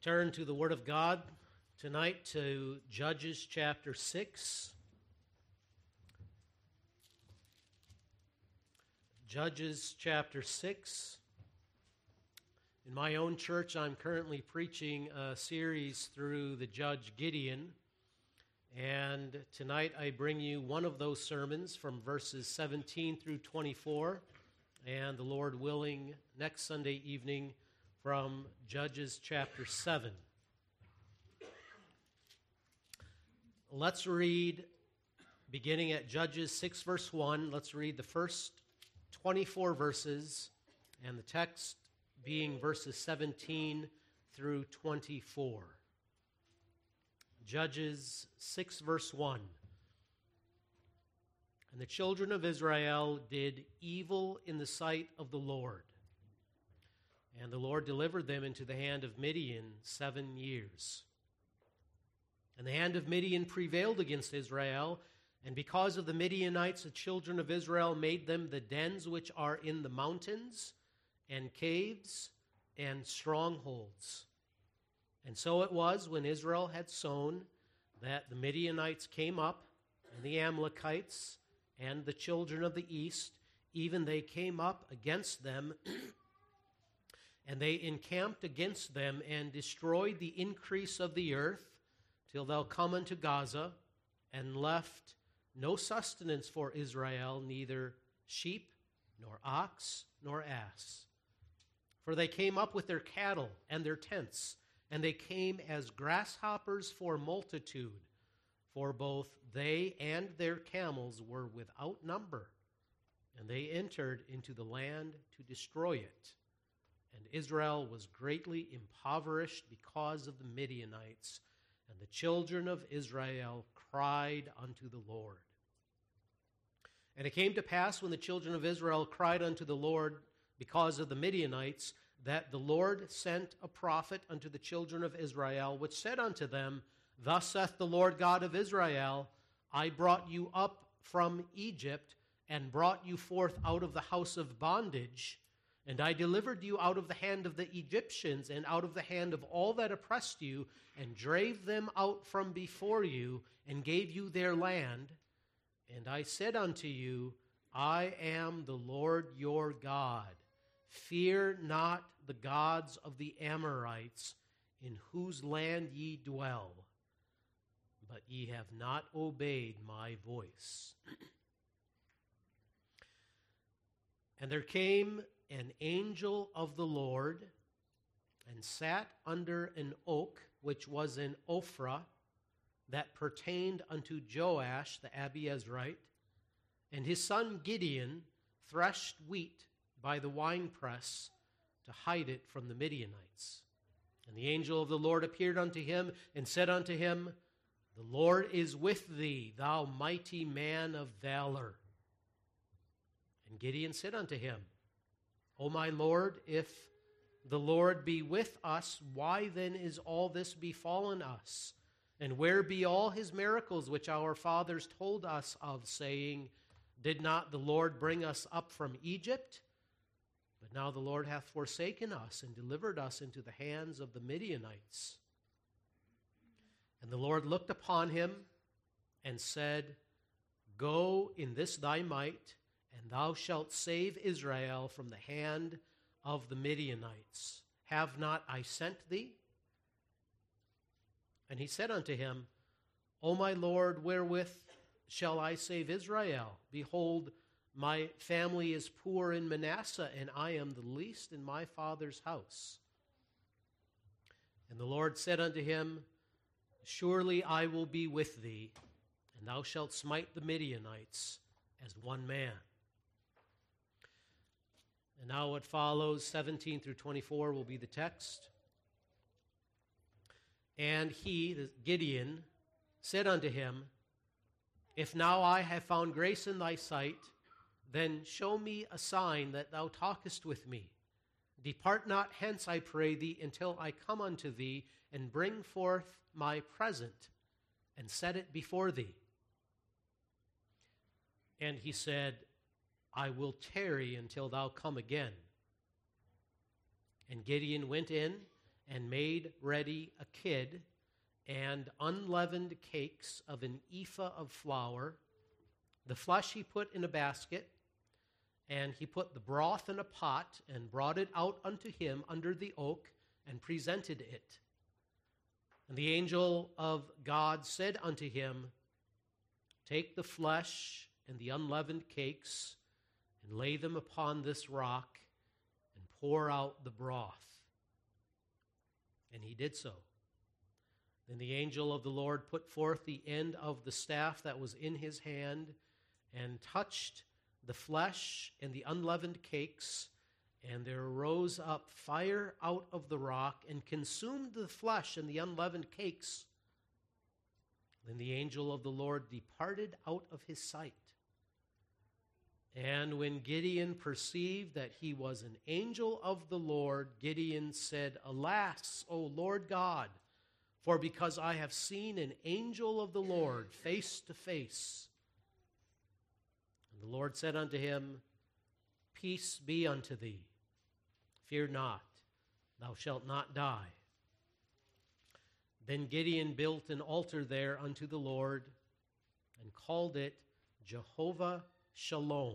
turn to the Word of God tonight to Judges chapter 6. Judges chapter 6. In my own church, I'm currently preaching a series through the Judge Gideon. And tonight I bring you one of those sermons from verses 17 through 24. And the Lord willing, next Sunday evening from Judges chapter 7. Let's read, beginning at Judges 6, verse 1. Let's read the first 24 verses, and the text being verses 17 through 24. Judges 6, verse 1. And the children of Israel did evil in the sight of the Lord. And the Lord delivered them into the hand of Midian seven years. And the hand of Midian prevailed against Israel, and because of the Midianites, the children of Israel made them the dens which are in the mountains, and caves, and strongholds. And so it was when Israel had sown that the Midianites came up, and the Amalekites, and the children of the east, even they came up against them. and they encamped against them and destroyed the increase of the earth till thou come unto Gaza, and left no sustenance for Israel, neither sheep, nor ox, nor ass. For they came up with their cattle and their tents, and they came as grasshoppers for multitude, for both they and their camels were without number, and they entered into the land to destroy it. And Israel was greatly impoverished because of the Midianites and the children of Israel cried unto the Lord. And it came to pass when the children of Israel cried unto the Lord because of the Midianites, that the Lord sent a prophet unto the children of Israel, which said unto them, Thus saith the Lord God of Israel, I brought you up from Egypt, and brought you forth out of the house of bondage and I delivered you out of the hand of the Egyptians and out of the hand of all that oppressed you, and drave them out from before you, and gave you their land. And I said unto you, I am the Lord your God. Fear not the gods of the Amorites, in whose land ye dwell. But ye have not obeyed my voice. and there came an angel of the Lord and sat under an oak which was in Ophrah that pertained unto Joash the Abiezrite, and his son Gideon threshed wheat by the winepress to hide it from the Midianites. And the angel of the Lord appeared unto him and said unto him, The Lord is with thee, thou mighty man of valor. And Gideon said unto him, O my Lord, if the Lord be with us, why then is all this befallen us? And where be all his miracles which our fathers told us of, saying, Did not the Lord bring us up from Egypt? But now the Lord hath forsaken us and delivered us into the hands of the Midianites. And the Lord looked upon him and said, Go in this thy might and thou shalt save Israel from the hand of the Midianites. Have not I sent thee? And he said unto him, O my Lord, wherewith shall I save Israel? Behold, my family is poor in Manasseh, and I am the least in my father's house. And the Lord said unto him, Surely I will be with thee, and thou shalt smite the Midianites as one man. And now, what follows, 17 through 24, will be the text. And he, Gideon, said unto him, If now I have found grace in thy sight, then show me a sign that thou talkest with me. Depart not hence, I pray thee, until I come unto thee and bring forth my present and set it before thee. And he said, I will tarry until thou come again. And Gideon went in and made ready a kid and unleavened cakes of an ephah of flour. The flesh he put in a basket, and he put the broth in a pot, and brought it out unto him under the oak, and presented it. And the angel of God said unto him, Take the flesh and the unleavened cakes, and lay them upon this rock, and pour out the broth. And he did so. Then the angel of the Lord put forth the end of the staff that was in his hand, and touched the flesh and the unleavened cakes, and there rose up fire out of the rock and consumed the flesh and the unleavened cakes. Then the angel of the Lord departed out of his sight. And when Gideon perceived that he was an angel of the Lord, Gideon said, Alas, O Lord God, for because I have seen an angel of the Lord face to face. And the Lord said unto him, Peace be unto thee. Fear not, thou shalt not die. Then Gideon built an altar there unto the Lord and called it Jehovah Shalom.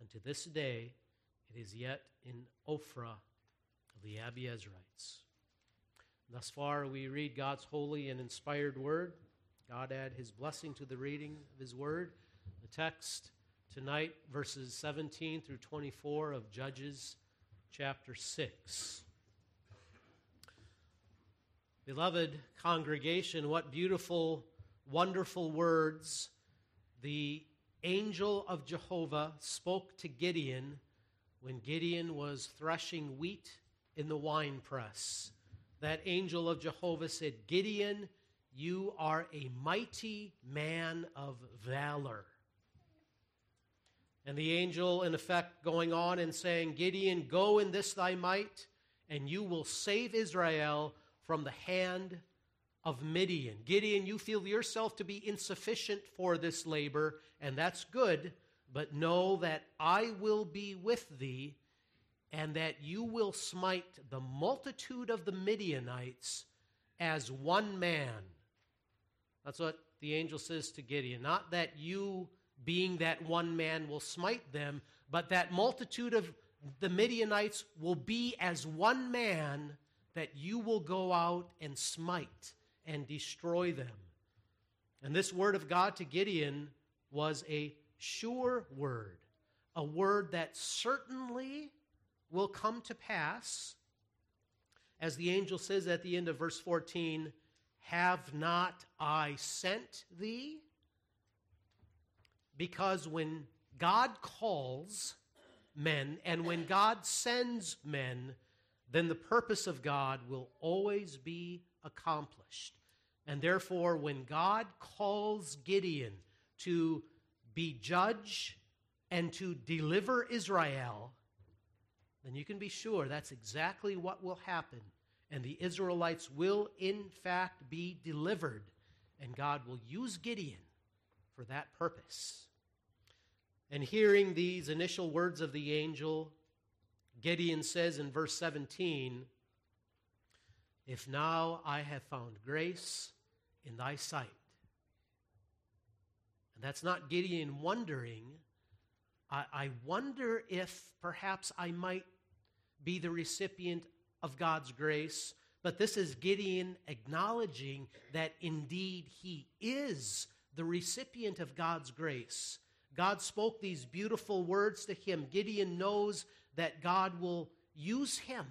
And to this day it is yet in Ophrah of the Abiezrites. Thus far, we read God's holy and inspired word. God add his blessing to the reading of his word. The text tonight, verses 17 through 24 of Judges chapter 6. Beloved congregation, what beautiful, wonderful words the angel of Jehovah spoke to Gideon when Gideon was threshing wheat in the winepress. That angel of Jehovah said, Gideon, you are a mighty man of valor. And the angel, in effect, going on and saying, Gideon, go in this thy might, and you will save Israel from the hand of Midian. Gideon, you feel yourself to be insufficient for this labor, and that's good, but know that I will be with thee, and that you will smite the multitude of the Midianites as one man. That's what the angel says to Gideon. Not that you, being that one man, will smite them, but that multitude of the Midianites will be as one man that you will go out and smite and destroy them. And this word of God to Gideon was a sure word, a word that certainly will come to pass. As the angel says at the end of verse 14, Have not I sent thee? Because when God calls men and when God sends men, then the purpose of God will always be accomplished. And therefore, when God calls Gideon to be judge and to deliver Israel, then you can be sure that's exactly what will happen. And the Israelites will, in fact, be delivered. And God will use Gideon for that purpose. And hearing these initial words of the angel, Gideon says in verse 17, If now I have found grace in thy sight. And that's not Gideon wondering. I, I wonder if perhaps I might be the recipient of God's grace. But this is Gideon acknowledging that indeed he is the recipient of God's grace. God spoke these beautiful words to him. Gideon knows that God will use him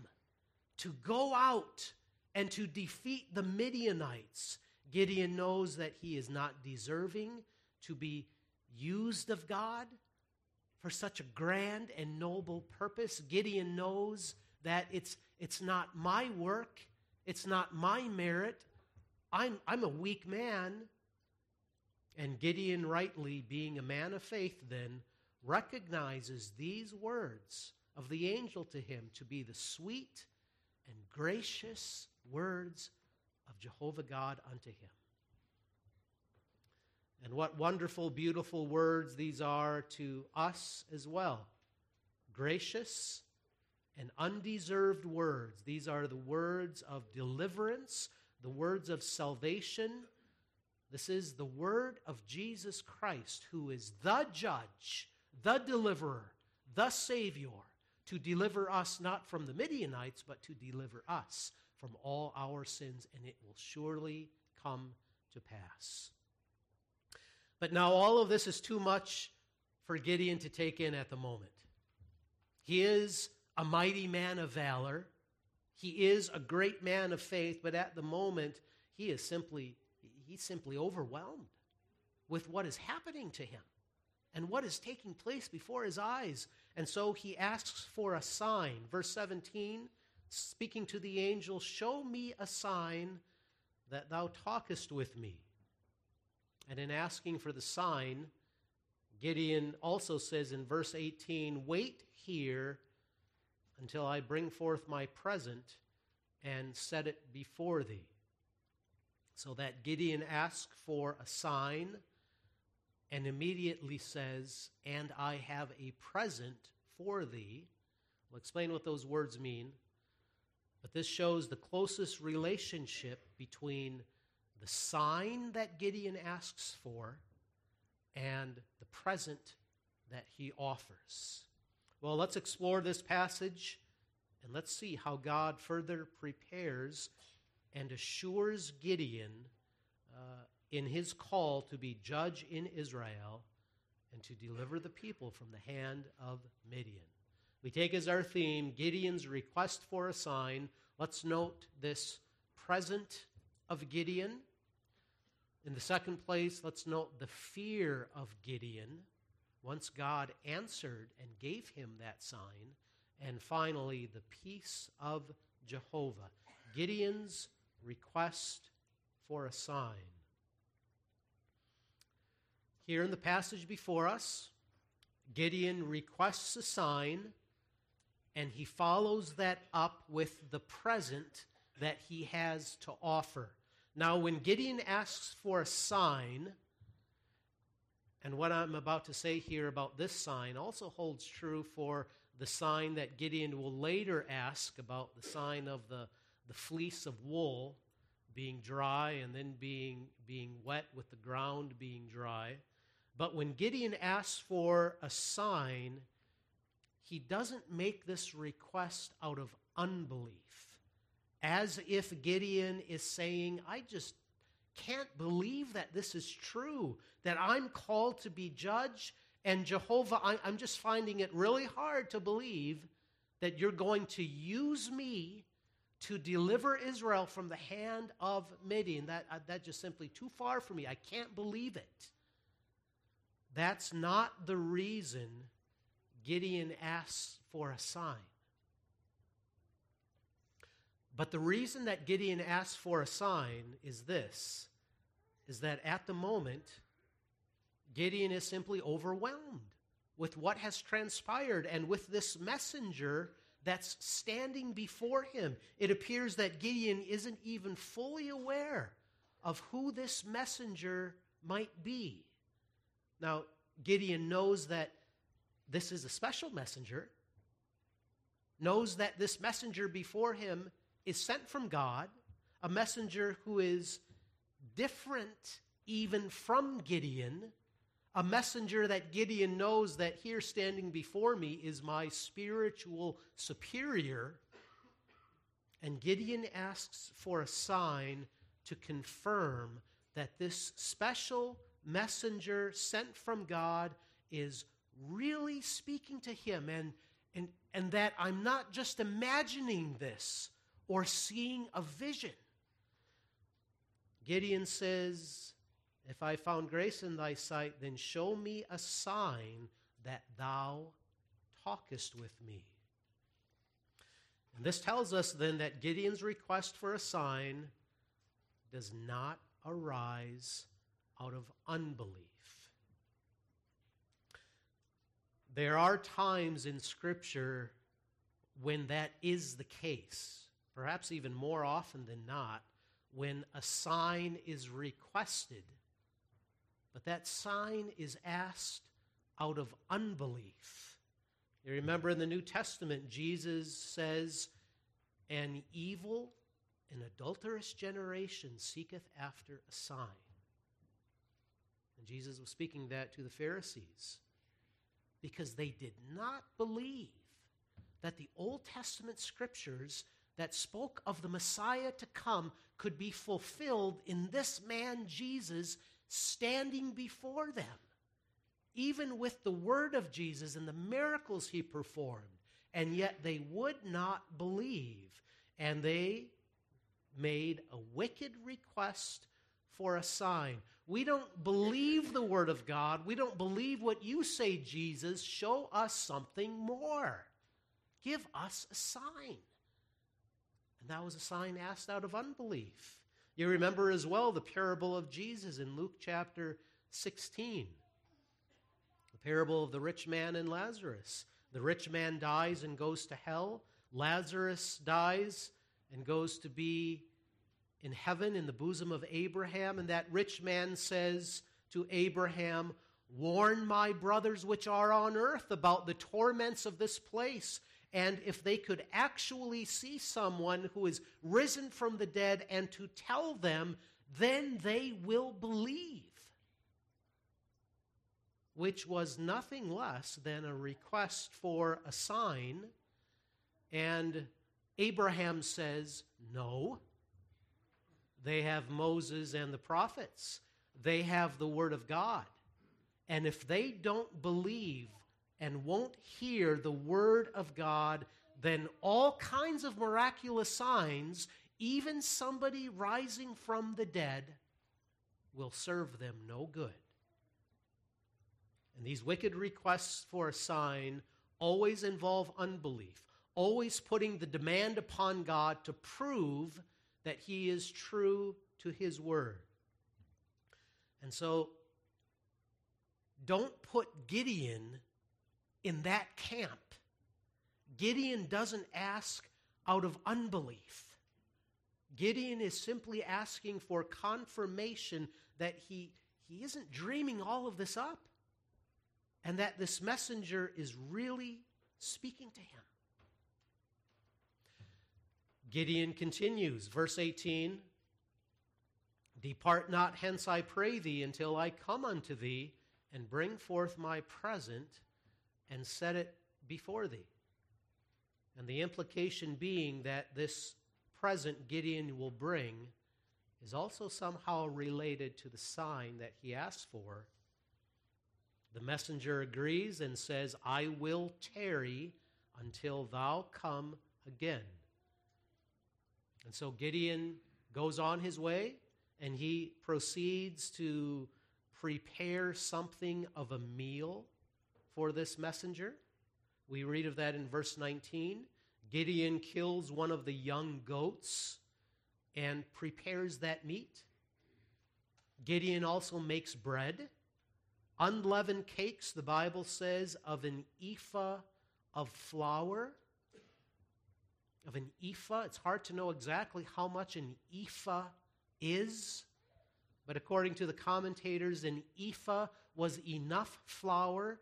to go out and to defeat the Midianites. Gideon knows that he is not deserving to be used of God for such a grand and noble purpose. Gideon knows that it's, it's not my work, it's not my merit. I'm, I'm a weak man. And Gideon, rightly being a man of faith, then recognizes these words of the angel to him to be the sweet and gracious words of Jehovah God unto him. And what wonderful, beautiful words these are to us as well. Gracious and undeserved words. These are the words of deliverance, the words of salvation. This is the word of Jesus Christ, who is the judge, the deliverer, the Savior, to deliver us not from the Midianites, but to deliver us from all our sins, and it will surely come to pass. But now all of this is too much for Gideon to take in at the moment. He is a mighty man of valor. He is a great man of faith, but at the moment, he is simply he's simply overwhelmed with what is happening to him and what is taking place before his eyes. And so he asks for a sign. Verse 17, speaking to the angel, Show me a sign that thou talkest with me. And in asking for the sign, Gideon also says in verse 18, Wait here until I bring forth my present and set it before thee. So that Gideon asks for a sign and immediately says, And I have a present for thee. We'll explain what those words mean. But this shows the closest relationship between the sign that Gideon asks for and the present that he offers. Well, let's explore this passage and let's see how God further prepares and assures Gideon uh, in his call to be judge in Israel and to deliver the people from the hand of Midian. We take as our theme Gideon's request for a sign. Let's note this present of Gideon. In the second place, let's note the fear of Gideon once God answered and gave him that sign. And finally, the peace of Jehovah. Gideon's request for a sign. Here in the passage before us, Gideon requests a sign, and he follows that up with the present that he has to offer. Now, when Gideon asks for a sign, and what I'm about to say here about this sign also holds true for the sign that Gideon will later ask about the sign of the, the fleece of wool being dry and then being, being wet with the ground being dry. But when Gideon asks for a sign, he doesn't make this request out of unbelief, as if Gideon is saying, I just can't believe that this is true, that I'm called to be judge. And Jehovah, I'm just finding it really hard to believe that you're going to use me to deliver Israel from the hand of Midian. That, uh, that's just simply too far for me. I can't believe it. That's not the reason Gideon asks for a sign. But the reason that Gideon asks for a sign is this is that at the moment, Gideon is simply overwhelmed with what has transpired and with this messenger that's standing before him. It appears that Gideon isn't even fully aware of who this messenger might be. Now, Gideon knows that this is a special messenger, knows that this messenger before him is sent from God, a messenger who is different even from Gideon, a messenger that Gideon knows that here standing before me is my spiritual superior. And Gideon asks for a sign to confirm that this special messenger sent from God is really speaking to him and, and, and that I'm not just imagining this or seeing a vision. Gideon says, If I found grace in thy sight, then show me a sign that thou talkest with me. And this tells us then that Gideon's request for a sign does not arise out of unbelief. There are times in Scripture when that is the case perhaps even more often than not, when a sign is requested, but that sign is asked out of unbelief. You remember in the New Testament, Jesus says, An evil and adulterous generation seeketh after a sign. And Jesus was speaking that to the Pharisees because they did not believe that the Old Testament scriptures that spoke of the Messiah to come could be fulfilled in this man Jesus standing before them. Even with the word of Jesus and the miracles he performed, and yet they would not believe. And they made a wicked request for a sign. We don't believe the word of God. We don't believe what you say, Jesus. Show us something more. Give us a sign. And that was a sign asked out of unbelief. You remember as well the parable of Jesus in Luke chapter 16. The parable of the rich man and Lazarus. The rich man dies and goes to hell. Lazarus dies and goes to be in heaven in the bosom of Abraham. And that rich man says to Abraham, Warn my brothers which are on earth about the torments of this place and if they could actually see someone who is risen from the dead and to tell them, then they will believe. Which was nothing less than a request for a sign. And Abraham says, No. They have Moses and the prophets, they have the Word of God. And if they don't believe and won't hear the word of God, then all kinds of miraculous signs, even somebody rising from the dead, will serve them no good. And these wicked requests for a sign always involve unbelief, always putting the demand upon God to prove that He is true to His word. And so, don't put Gideon in that camp. Gideon doesn't ask out of unbelief. Gideon is simply asking for confirmation that he, he isn't dreaming all of this up and that this messenger is really speaking to him. Gideon continues, verse 18 Depart not hence, I pray thee, until I come unto thee and bring forth my present and set it before thee. And the implication being that this present Gideon will bring is also somehow related to the sign that he asks for. The messenger agrees and says, I will tarry until thou come again. And so Gideon goes on his way and he proceeds to prepare something of a meal for this messenger. We read of that in verse 19. Gideon kills one of the young goats and prepares that meat. Gideon also makes bread, unleavened cakes, the Bible says, of an ephah of flour. Of an ephah. It's hard to know exactly how much an ephah is, but according to the commentators, an ephah was enough flour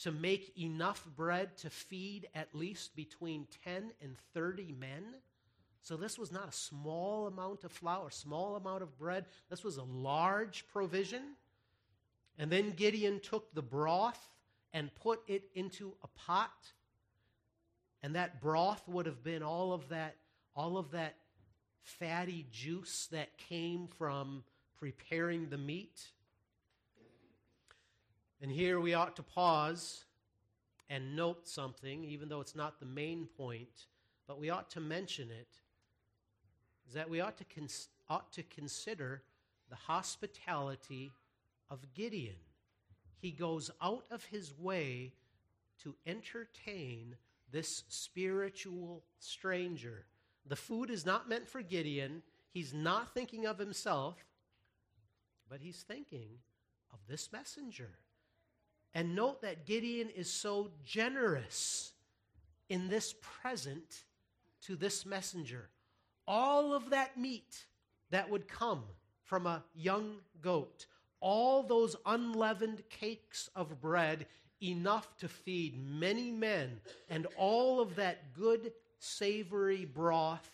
to make enough bread to feed at least between 10 and 30 men. So this was not a small amount of flour, small amount of bread. This was a large provision. And then Gideon took the broth and put it into a pot. And that broth would have been all of that all of that fatty juice that came from preparing the meat. And here we ought to pause and note something, even though it's not the main point, but we ought to mention it, is that we ought to, cons- ought to consider the hospitality of Gideon. He goes out of his way to entertain this spiritual stranger. The food is not meant for Gideon. He's not thinking of himself, but he's thinking of this messenger. And note that Gideon is so generous in this present to this messenger. All of that meat that would come from a young goat, all those unleavened cakes of bread, enough to feed many men, and all of that good, savory broth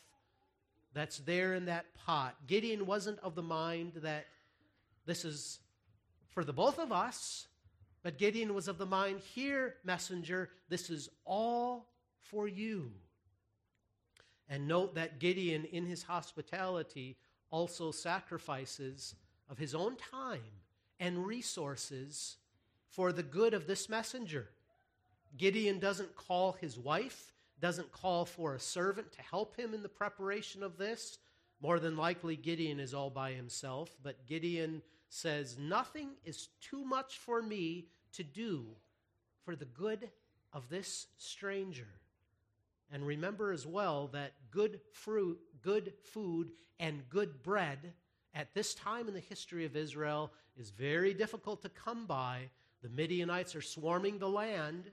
that's there in that pot. Gideon wasn't of the mind that this is for the both of us, but Gideon was of the mind, here, messenger, this is all for you. And note that Gideon, in his hospitality, also sacrifices of his own time and resources for the good of this messenger. Gideon doesn't call his wife, doesn't call for a servant to help him in the preparation of this. More than likely, Gideon is all by himself, but Gideon says, Nothing is too much for me to do for the good of this stranger. And remember as well that good fruit, good food, and good bread at this time in the history of Israel is very difficult to come by. The Midianites are swarming the land,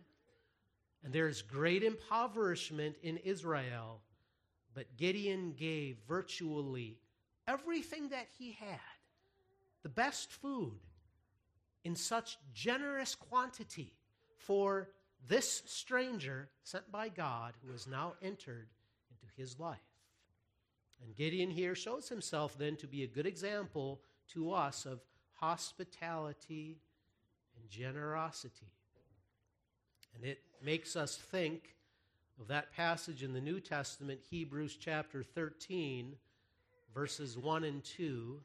and there is great impoverishment in Israel. But Gideon gave virtually everything that he had the best food in such generous quantity for this stranger sent by God who has now entered into his life. And Gideon here shows himself then to be a good example to us of hospitality generosity. And it makes us think of that passage in the New Testament, Hebrews chapter 13, verses 1 and 2.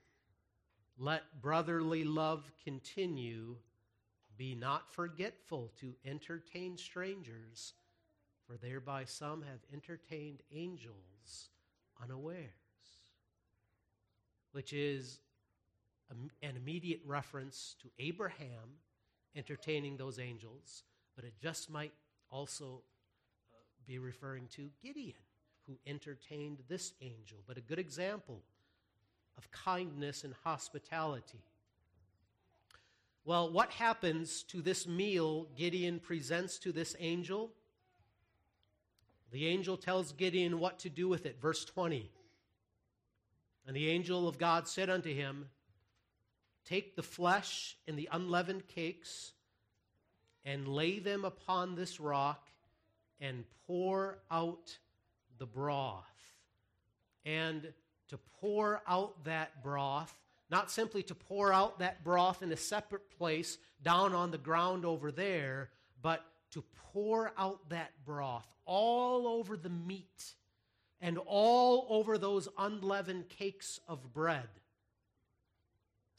Let brotherly love continue. Be not forgetful to entertain strangers, for thereby some have entertained angels unawares, which is an immediate reference to Abraham entertaining those angels, but it just might also uh, be referring to Gideon, who entertained this angel, but a good example of kindness and hospitality. Well, what happens to this meal Gideon presents to this angel? The angel tells Gideon what to do with it. Verse 20. And the angel of God said unto him, Take the flesh and the unleavened cakes and lay them upon this rock and pour out the broth. And to pour out that broth, not simply to pour out that broth in a separate place down on the ground over there, but to pour out that broth all over the meat and all over those unleavened cakes of bread.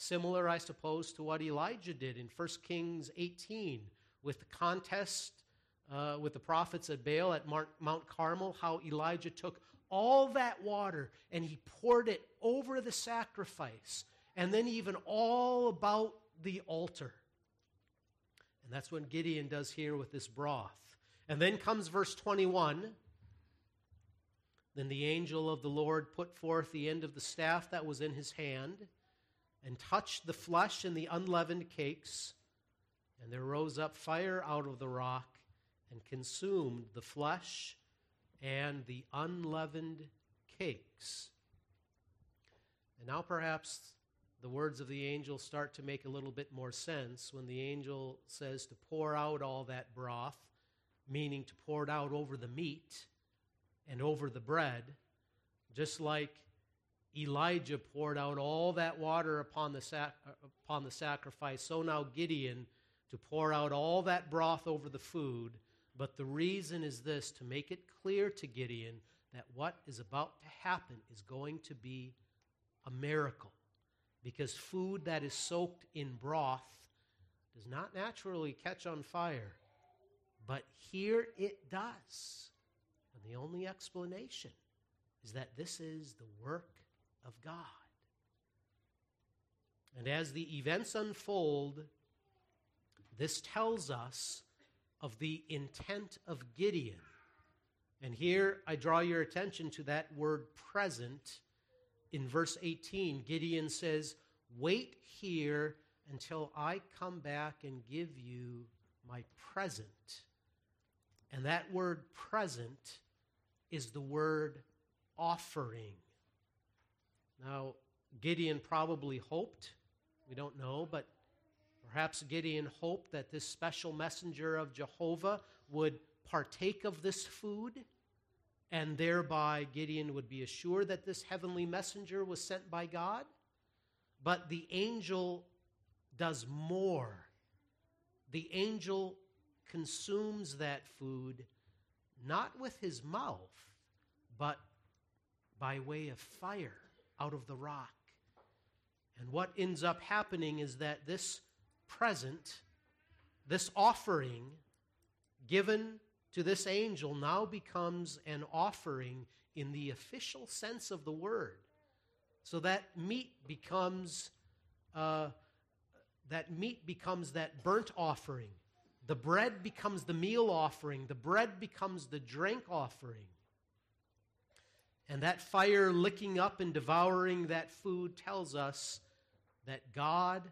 Similar, I suppose, to what Elijah did in 1 Kings 18 with the contest uh, with the prophets at Baal at Mount Carmel, how Elijah took all that water and he poured it over the sacrifice and then even all about the altar. And that's what Gideon does here with this broth. And then comes verse 21. Then the angel of the Lord put forth the end of the staff that was in his hand and touched the flesh and the unleavened cakes. And there rose up fire out of the rock and consumed the flesh and the unleavened cakes. And now perhaps the words of the angel start to make a little bit more sense when the angel says to pour out all that broth, meaning to pour it out over the meat and over the bread, just like Elijah poured out all that water upon the, sac- upon the sacrifice, so now Gideon to pour out all that broth over the food. But the reason is this to make it clear to Gideon that what is about to happen is going to be a miracle because food that is soaked in broth does not naturally catch on fire. But here it does. And the only explanation is that this is the work of God. And as the events unfold, this tells us of the intent of Gideon. And here I draw your attention to that word present in verse 18, Gideon says, Wait here until I come back and give you my present. And that word present is the word offering. Now, Gideon probably hoped, we don't know, but Perhaps Gideon hoped that this special messenger of Jehovah would partake of this food, and thereby Gideon would be assured that this heavenly messenger was sent by God. But the angel does more. The angel consumes that food not with his mouth, but by way of fire out of the rock. And what ends up happening is that this present, this offering given to this angel now becomes an offering in the official sense of the word. So that meat becomes uh, that meat becomes that burnt offering. The bread becomes the meal offering. The bread becomes the drink offering. And that fire licking up and devouring that food tells us that God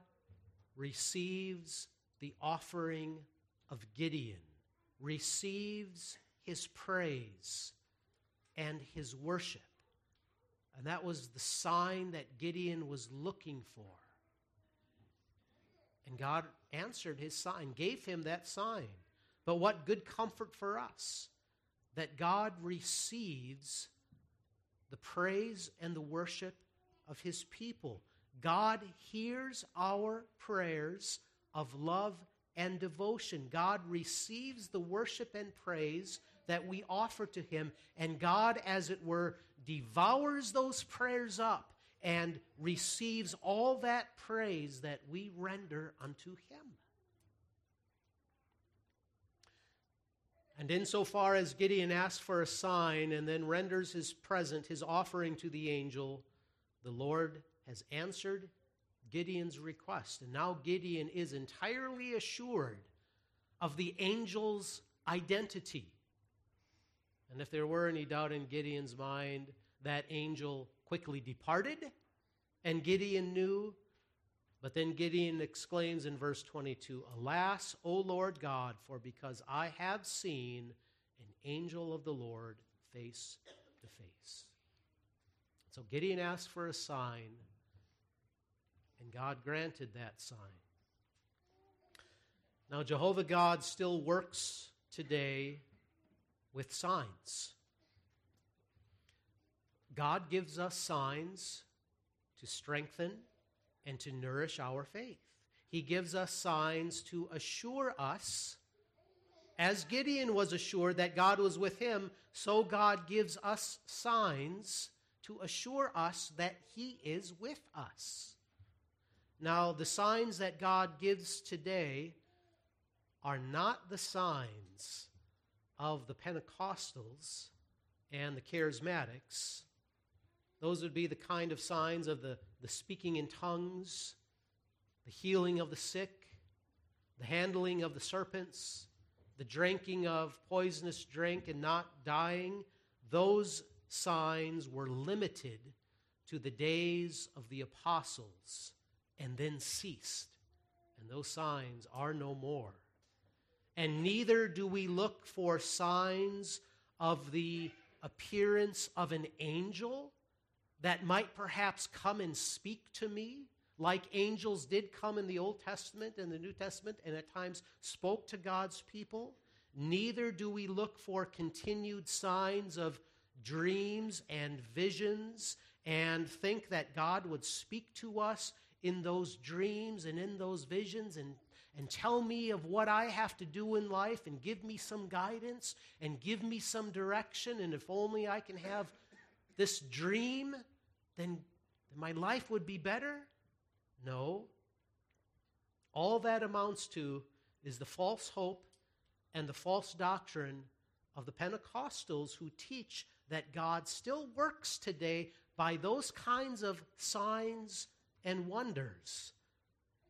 receives the offering of Gideon, receives his praise and his worship. And that was the sign that Gideon was looking for. And God answered his sign, gave him that sign. But what good comfort for us that God receives the praise and the worship of his people. God hears our prayers of love and devotion. God receives the worship and praise that we offer to Him, and God, as it were, devours those prayers up and receives all that praise that we render unto Him. And insofar as Gideon asks for a sign and then renders his present, his offering to the angel, the Lord has answered Gideon's request. And now Gideon is entirely assured of the angel's identity. And if there were any doubt in Gideon's mind, that angel quickly departed, and Gideon knew. But then Gideon exclaims in verse 22 Alas, O Lord God, for because I have seen an angel of the Lord face to face. So Gideon asked for a sign and God granted that sign. Now, Jehovah God still works today with signs. God gives us signs to strengthen and to nourish our faith. He gives us signs to assure us, as Gideon was assured that God was with him, so God gives us signs to assure us that He is with us. Now, the signs that God gives today are not the signs of the Pentecostals and the charismatics. Those would be the kind of signs of the, the speaking in tongues, the healing of the sick, the handling of the serpents, the drinking of poisonous drink and not dying. Those signs were limited to the days of the apostles and then ceased. And those signs are no more. And neither do we look for signs of the appearance of an angel that might perhaps come and speak to me, like angels did come in the Old Testament and the New Testament and at times spoke to God's people. Neither do we look for continued signs of dreams and visions and think that God would speak to us in those dreams and in those visions and, and tell me of what I have to do in life and give me some guidance and give me some direction. And if only I can have this dream, then, my life would be better? No. All that amounts to is the false hope and the false doctrine of the Pentecostals who teach that God still works today by those kinds of signs and wonders.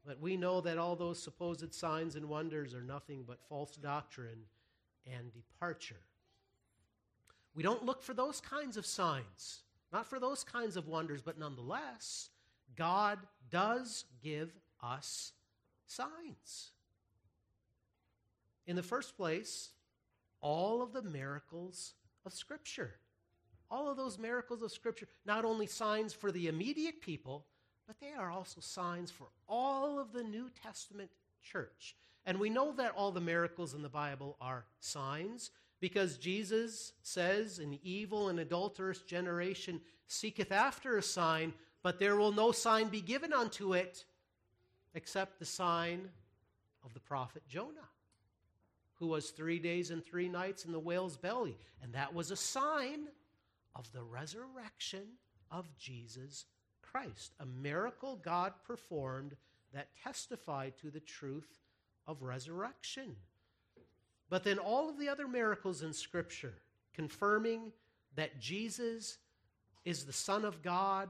But we know that all those supposed signs and wonders are nothing but false doctrine and departure. We don't look for those kinds of signs, not for those kinds of wonders, but nonetheless, God does give us signs. In the first place, all of the miracles of Scripture. All of those miracles of Scripture, not only signs for the immediate people, but they are also signs for all of the New Testament church. And we know that all the miracles in the Bible are signs because Jesus says, An evil and adulterous generation seeketh after a sign, but there will no sign be given unto it except the sign of the prophet Jonah, who was three days and three nights in the whale's belly. And that was a sign of the resurrection of Jesus Christ, a miracle God performed that testified to the truth of resurrection. But then all of the other miracles in Scripture confirming that Jesus is the Son of God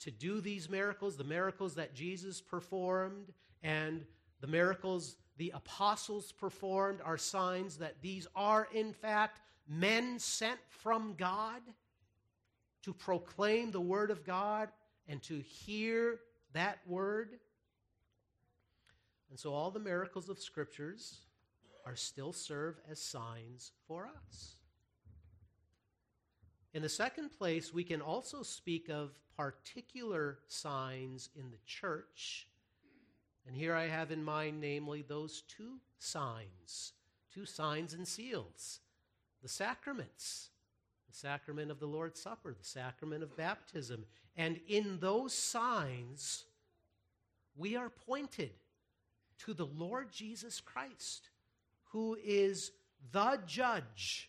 to do these miracles, the miracles that Jesus performed, and the miracles the apostles performed are signs that these are, in fact, men sent from God to proclaim the Word of God and to hear that Word. And so all the miracles of Scriptures are still serve as signs for us. In the second place, we can also speak of particular signs in the church. And here I have in mind, namely, those two signs, two signs and seals the sacraments, the sacrament of the Lord's Supper, the sacrament of baptism. And in those signs, we are pointed to the Lord Jesus Christ, who is the judge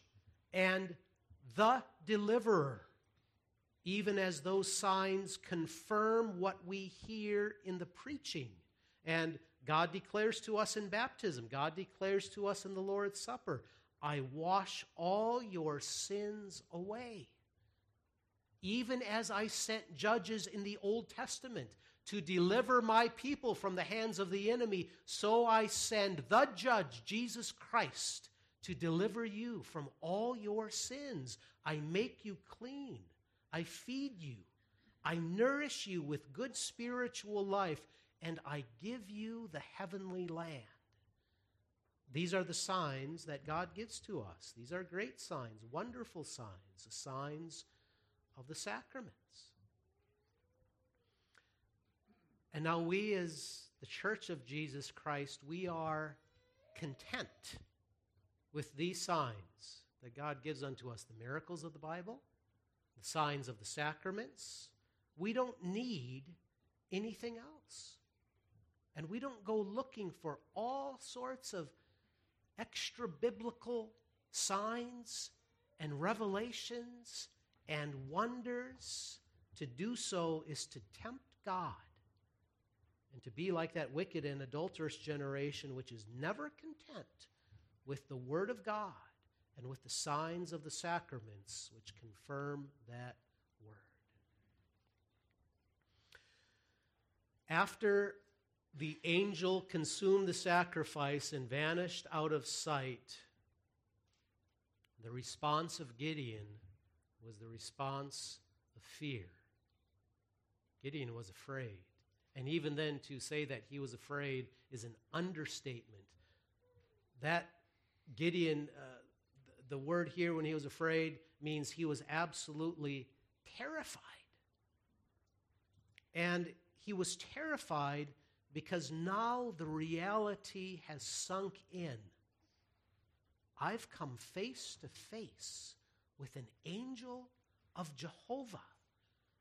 and the deliverer, even as those signs confirm what we hear in the preaching. And God declares to us in baptism, God declares to us in the Lord's Supper, I wash all your sins away. Even as I sent judges in the Old Testament to deliver my people from the hands of the enemy, so I send the judge, Jesus Christ, to deliver you from all your sins. I make you clean. I feed you. I nourish you with good spiritual life, and I give you the heavenly land. These are the signs that God gives to us. These are great signs, wonderful signs, the signs of the sacraments. And now, we as the Church of Jesus Christ, we are content with these signs that God gives unto us the miracles of the Bible, the signs of the sacraments. We don't need anything else. And we don't go looking for all sorts of extra biblical signs and revelations and wonders. To do so is to tempt God and to be like that wicked and adulterous generation which is never content with the Word of God and with the signs of the sacraments which confirm that Word. After the angel consumed the sacrifice and vanished out of sight, the response of Gideon was the response of fear. Gideon was afraid. And even then, to say that he was afraid is an understatement. That Gideon, uh, the word here when he was afraid means he was absolutely terrified. And he was terrified because now the reality has sunk in. I've come face to face with an angel of Jehovah.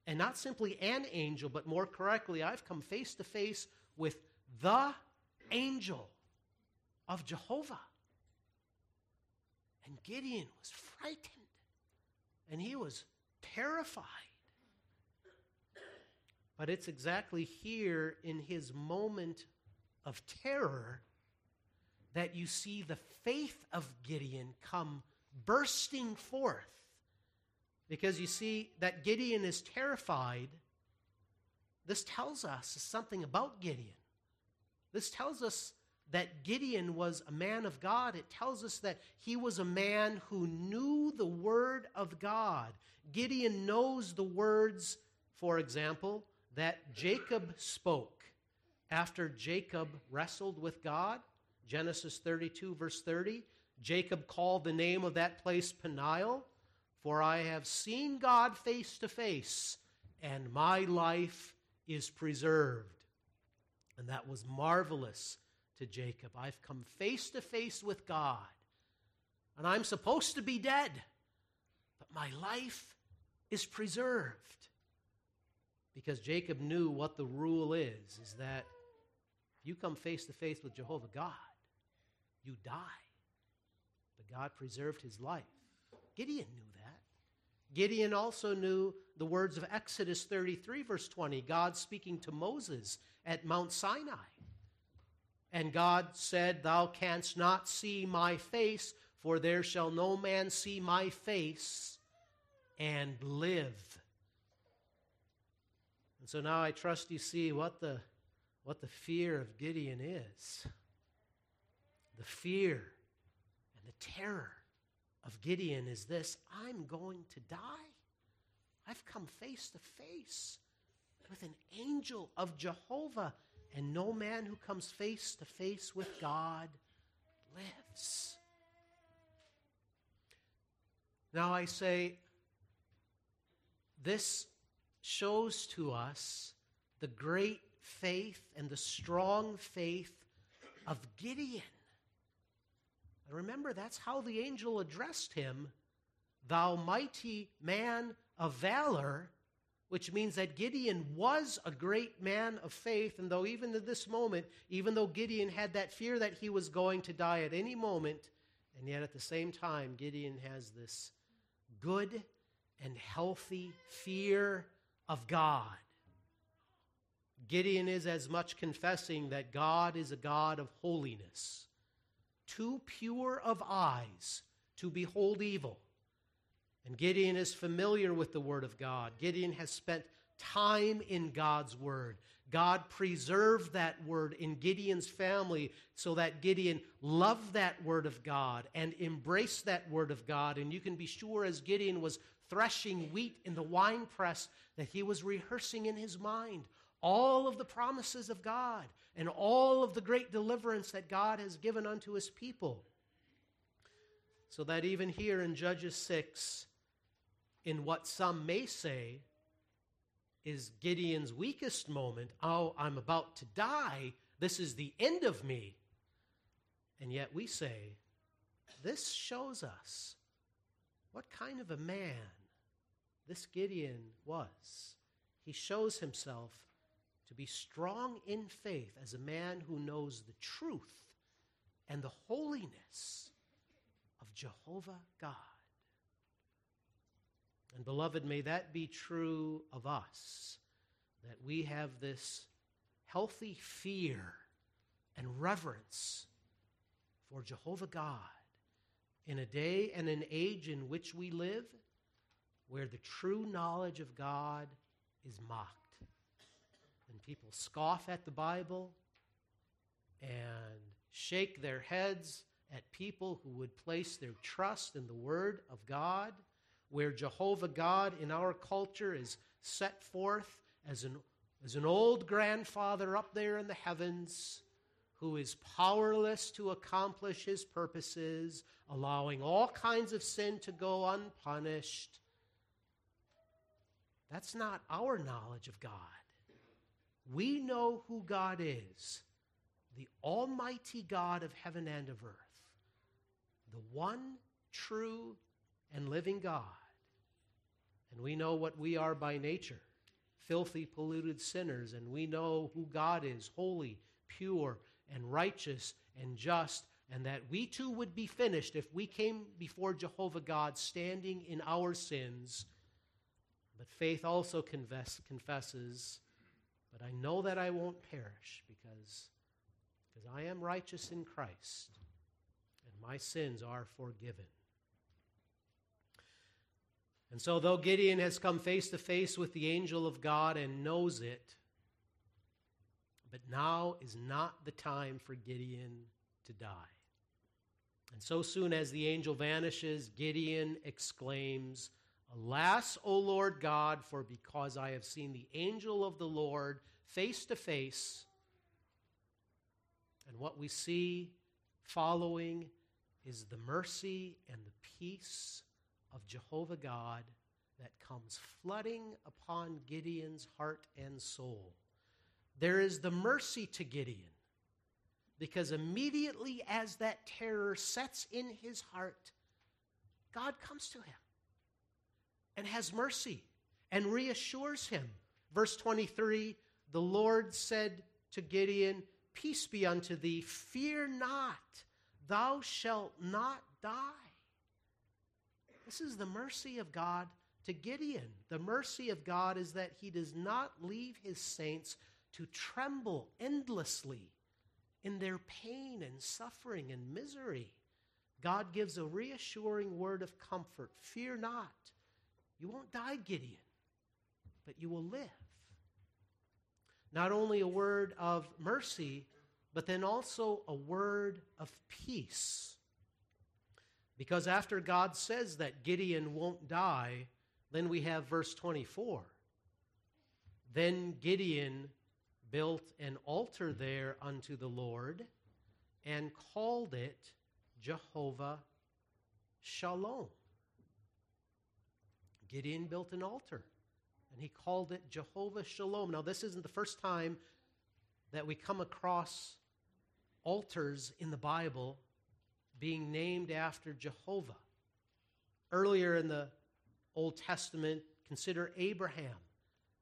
And not simply an angel, but more correctly, I've come face to face with the angel of Jehovah. And Gideon was frightened and he was terrified. But it's exactly here in his moment of terror that you see the faith of Gideon come bursting forth. Because you see that Gideon is terrified. This tells us something about Gideon. This tells us that Gideon was a man of God, it tells us that he was a man who knew the word of God. Gideon knows the words, for example, that Jacob spoke after Jacob wrestled with God. Genesis 32, verse 30. Jacob called the name of that place Peniel, for I have seen God face to face, and my life is preserved. And that was marvelous to Jacob. I've come face to face with God, and I'm supposed to be dead, but my life is preserved. Because Jacob knew what the rule is, is that if you come face to face with Jehovah God, you die. But God preserved his life. Gideon knew. Gideon also knew the words of Exodus 33, verse 20, God speaking to Moses at Mount Sinai. And God said, Thou canst not see my face, for there shall no man see my face and live. And so now I trust you see what the, what the fear of Gideon is. The fear and the terror of Gideon is this I'm going to die. I've come face to face with an angel of Jehovah, and no man who comes face to face with God lives. Now I say, this shows to us the great faith and the strong faith of Gideon. Remember, that's how the angel addressed him, thou mighty man of valor, which means that Gideon was a great man of faith. And though even at this moment, even though Gideon had that fear that he was going to die at any moment, and yet at the same time, Gideon has this good and healthy fear of God. Gideon is as much confessing that God is a God of holiness, too pure of eyes to behold evil. And Gideon is familiar with the Word of God. Gideon has spent time in God's Word. God preserved that Word in Gideon's family so that Gideon loved that Word of God and embraced that Word of God. And you can be sure, as Gideon was threshing wheat in the winepress that he was rehearsing in his mind all of the promises of God and all of the great deliverance that God has given unto his people. So that even here in Judges 6, in what some may say is Gideon's weakest moment, oh, I'm about to die, this is the end of me. And yet we say, this shows us what kind of a man this Gideon was. He shows himself to be strong in faith as a man who knows the truth and the holiness of Jehovah God. And beloved, may that be true of us, that we have this healthy fear and reverence for Jehovah God in a day and an age in which we live where the true knowledge of God is mocked. And people scoff at the Bible and shake their heads at people who would place their trust in the Word of God, where Jehovah God in our culture is set forth as an, as an old grandfather up there in the heavens who is powerless to accomplish his purposes, allowing all kinds of sin to go unpunished that's not our knowledge of God. We know who God is the Almighty God of heaven and of earth, the one true and living God. And we know what we are by nature filthy, polluted sinners, and we know who God is holy, pure, and righteous and just, and that we too would be finished if we came before Jehovah God standing in our sins but faith also confess, confesses, but I know that I won't perish because, because I am righteous in Christ and my sins are forgiven. And so, though Gideon has come face to face with the angel of God and knows it, but now is not the time for Gideon to die. And so soon as the angel vanishes, Gideon exclaims, Alas, O Lord God, for because I have seen the angel of the Lord face to face, and what we see following is the mercy and the peace of Jehovah God that comes flooding upon Gideon's heart and soul. There is the mercy to Gideon, because immediately as that terror sets in his heart, God comes to him and has mercy and reassures him. Verse 23 the Lord said to Gideon, Peace be unto thee, fear not, thou shalt not die. This is the mercy of God to Gideon. The mercy of God is that he does not leave his saints to tremble endlessly in their pain and suffering and misery. God gives a reassuring word of comfort Fear not. You won't die, Gideon, but you will live. Not only a word of mercy, but then also a word of peace. Because after God says that Gideon won't die, then we have verse 24. Then Gideon built an altar there unto the Lord and called it Jehovah Shalom. Gideon built an altar and he called it Jehovah Shalom. Now, this isn't the first time that we come across altars in the Bible being named after Jehovah. Earlier in the Old Testament, consider Abraham,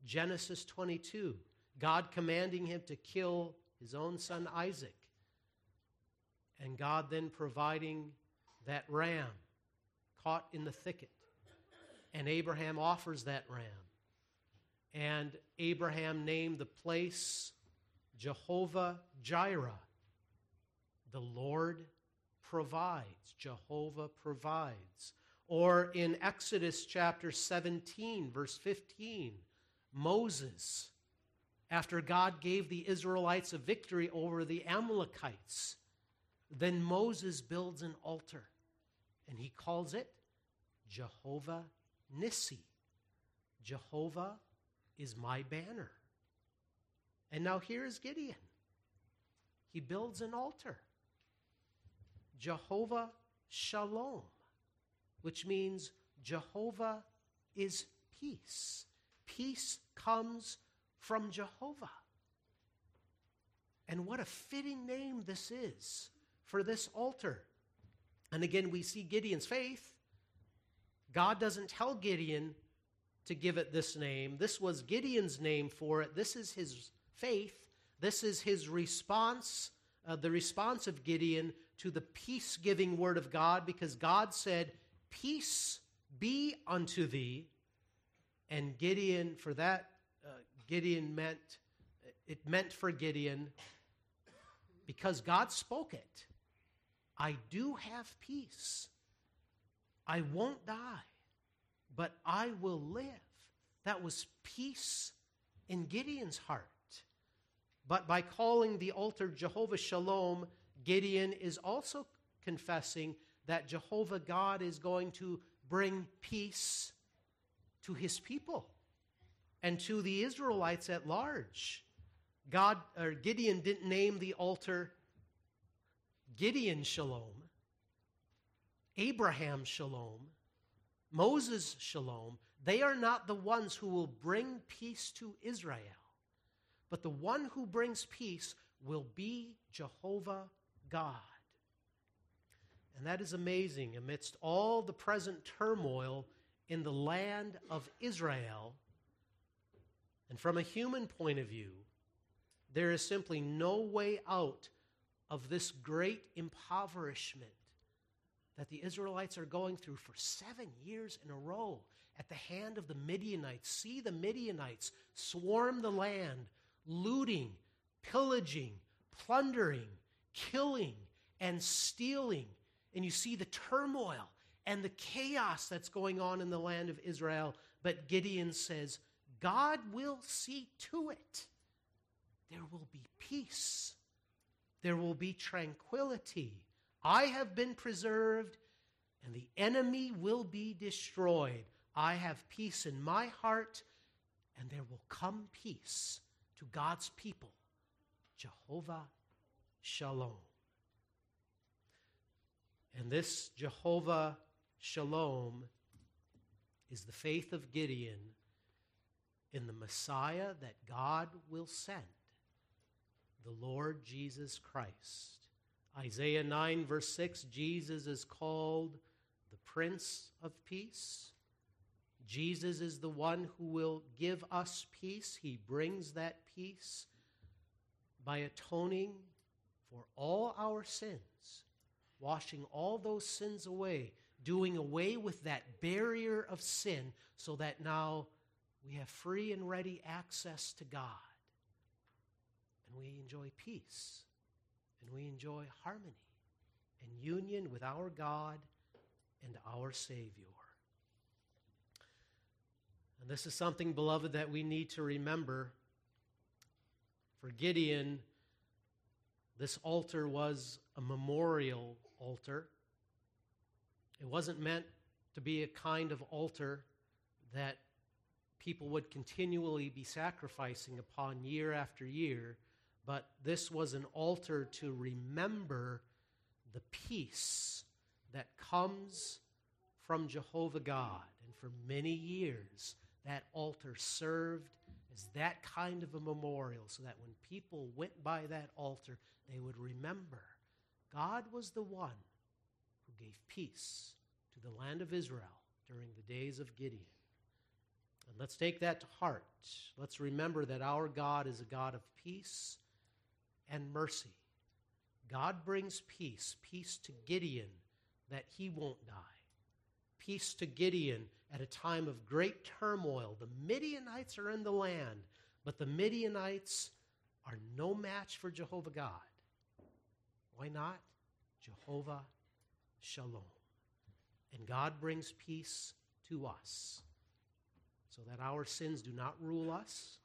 Genesis 22, God commanding him to kill his own son Isaac, and God then providing that ram caught in the thicket. And Abraham offers that ram. And Abraham named the place Jehovah Jireh. The Lord provides. Jehovah provides. Or in Exodus chapter 17, verse 15, Moses, after God gave the Israelites a victory over the Amalekites, then Moses builds an altar and he calls it Jehovah Nissi. Jehovah is my banner. And now here's Gideon. He builds an altar. Jehovah Shalom, which means Jehovah is peace. Peace comes from Jehovah. And what a fitting name this is for this altar. And again, we see Gideon's faith. God doesn't tell Gideon to give it this name. This was Gideon's name for it. This is his faith. This is his response, uh, the response of Gideon to the peace giving word of God, because God said, Peace be unto thee. And Gideon, for that, uh, Gideon meant, it meant for Gideon, because God spoke it. I do have peace. I won't die, but I will live. That was peace in Gideon's heart. But by calling the altar Jehovah Shalom, Gideon is also confessing that Jehovah God is going to bring peace to his people and to the Israelites at large. God or Gideon didn't name the altar Gideon Shalom, Abraham Shalom, Moses Shalom. They are not the ones who will bring peace to Israel, but the one who brings peace will be Jehovah God. And that is amazing amidst all the present turmoil in the land of Israel. And from a human point of view, there is simply no way out of this great impoverishment that the Israelites are going through for seven years in a row at the hand of the Midianites. See the Midianites swarm the land, looting, pillaging, plundering, killing, and stealing. And you see the turmoil and the chaos that's going on in the land of Israel. But Gideon says, God will see to it. There will be peace, there will be tranquility. I have been preserved, and the enemy will be destroyed. I have peace in my heart, and there will come peace to God's people. Jehovah Shalom. And this Jehovah Shalom is the faith of Gideon in the Messiah that God will send, the Lord Jesus Christ. Isaiah 9, verse 6 Jesus is called the Prince of Peace. Jesus is the one who will give us peace. He brings that peace by atoning for all our sins, washing all those sins away, doing away with that barrier of sin so that now we have free and ready access to God. And we enjoy peace, and we enjoy harmony and union with our God and our Savior. And this is something, beloved, that we need to remember. For Gideon, this altar was a memorial altar. It wasn't meant to be a kind of altar that people would continually be sacrificing upon year after year, but this was an altar to remember the peace that comes from Jehovah God. And for many years, that altar served as that kind of a memorial so that when people went by that altar, they would remember God was the one who gave peace to the land of Israel during the days of Gideon. And let's take that to heart. Let's remember that our God is a God of peace and mercy. God brings peace, peace to Gideon that he won't die, peace to Gideon at a time of great turmoil. The Midianites are in the land, but the Midianites are no match for Jehovah God. Why not? Jehovah Shalom. And God brings peace to us so that our sins do not rule us,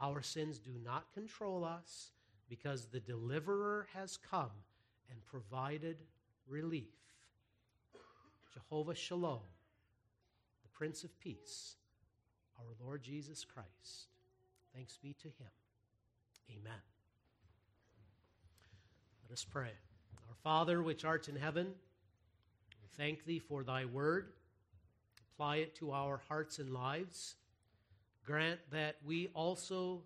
our sins do not control us, because the deliverer has come and provided relief. Jehovah Shalom, the Prince of Peace, our Lord Jesus Christ. Thanks be to him. Amen. Let us pray. Our Father, which art in heaven, we thank thee for thy word. Apply it to our hearts and lives. Grant that we also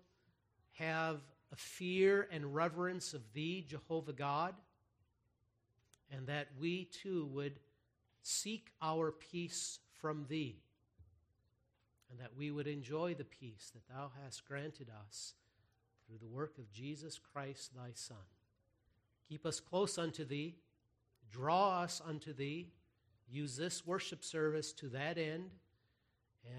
have a fear and reverence of thee, Jehovah God, and that we too would seek our peace from thee, and that we would enjoy the peace that thou hast granted us through the work of Jesus Christ, thy Son. Keep us close unto thee, draw us unto thee, use this worship service to that end,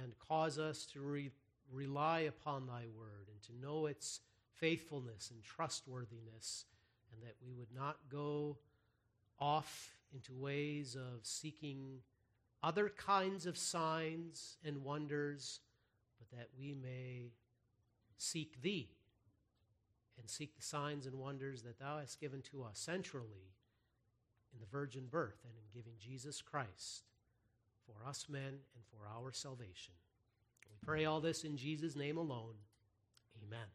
and cause us to re- rely upon thy word and to know its faithfulness and trustworthiness, and that we would not go off into ways of seeking other kinds of signs and wonders, but that we may seek Thee and seek the signs and wonders that Thou hast given to us centrally in the virgin birth and in giving Jesus Christ for us men and for our salvation. We pray all this in Jesus' name alone. Amen.